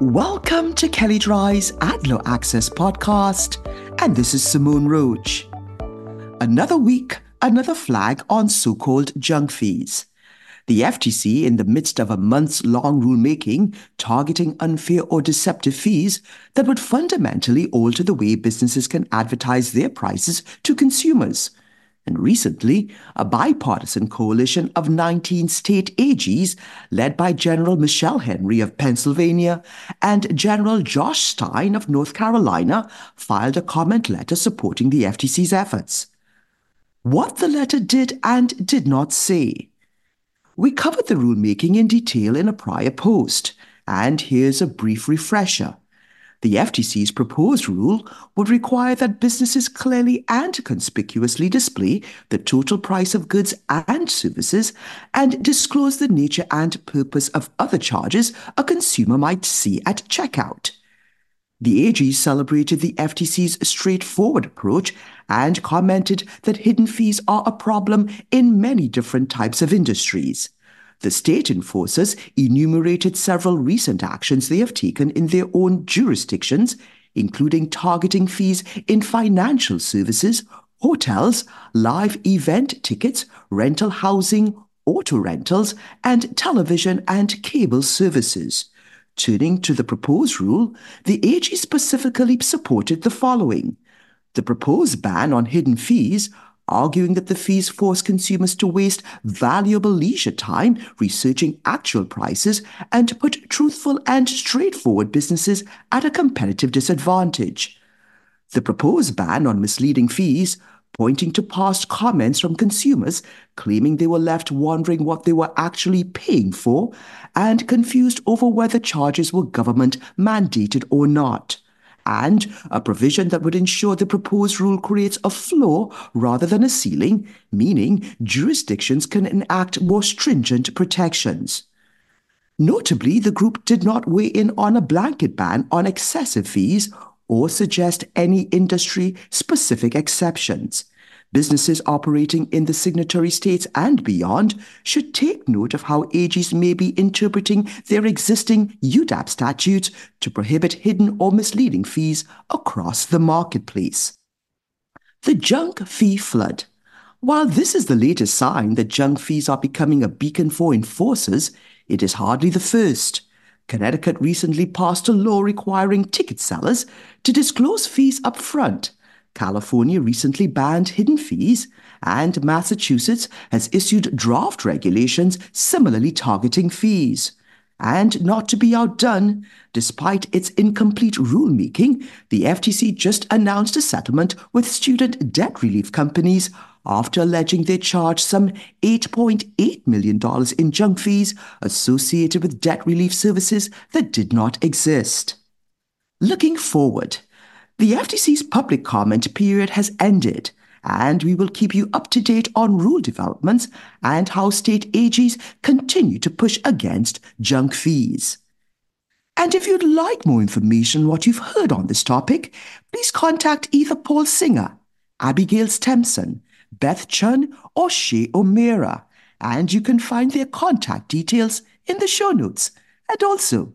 Welcome to Kelley Drye's Ad Law Access podcast, and this is Simone Roach. Another week, another flag on so called junk fees. The FTC, in the midst of a months long rulemaking targeting unfair or deceptive fees that would fundamentally alter the way businesses can advertise their prices to consumers and recently, a bipartisan coalition of 19 state AGs, led by General Michelle Henry of Pennsylvania and General Josh Stein of North Carolina, filed a comment letter supporting the FTC's efforts. What the letter did and did not say. We covered the rulemaking in detail in a prior post, and here's a brief refresher. The FTC's proposed rule would require that businesses clearly and conspicuously display the total price of goods and services and disclose the nature and purpose of other charges a consumer might see at checkout. The AG celebrated the FTC's straightforward approach and commented that hidden fees are a problem in many different types of industries. The state enforcers enumerated several recent actions they have taken in their own jurisdictions, including targeting fees in financial services, hotels, live event tickets, rental housing, auto rentals, and television and cable services. Turning to the proposed rule, the AG specifically supported the following. The proposed ban on hidden fees arguing that the fees force consumers to waste valuable leisure time researching actual prices and put truthful and straightforward businesses at a competitive disadvantage. The proposed ban on misleading fees, pointing to past comments from consumers claiming they were left wondering what they were actually paying for and confused over whether charges were government mandated or not and a provision that would ensure the proposed rule creates a floor rather than a ceiling, meaning jurisdictions can enact more stringent protections. Notably, the group did not weigh in on a blanket ban on excessive fees or suggest any industry specific exceptions. Businesses operating in the signatory states and beyond should take note of how AGs may be interpreting their existing UDAP statutes to prohibit hidden or misleading fees across the marketplace. The junk fee flood. While this is the latest sign that junk fees are becoming a beacon for enforcers, it is hardly the first. Connecticut recently passed a law requiring ticket sellers to disclose fees up front California recently banned hidden fees, and Massachusetts has issued draft regulations similarly targeting fees. And not to be outdone, despite its incomplete rulemaking, the FTC just announced a settlement with student debt relief companies after alleging they charged some $8.8 million in junk fees associated with debt relief services that did not exist. Looking forward, the FTC's public comment period has ended, and we will keep you up to date on rule developments and how state AGs continue to push against junk fees. And if you'd like more information on what you've heard on this topic, please contact either Paul Singer, Abigail Stempson, Beth Chun, or Shea O'Meara, and you can find their contact details in the show notes. And also,